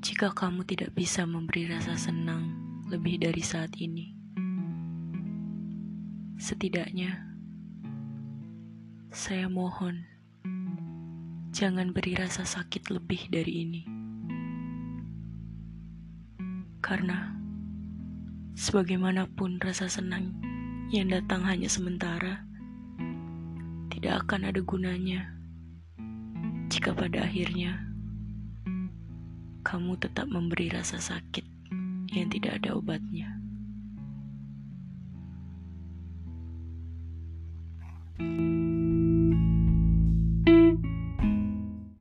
jika kamu tidak bisa memberi rasa senang lebih dari saat ini. Setidaknya, saya mohon jangan beri rasa sakit lebih dari ini. Karena sebagaimanapun rasa senang yang datang hanya sementara, tidak akan ada gunanya jika pada akhirnya kamu tetap memberi rasa sakit yang tidak ada obatnya. thank you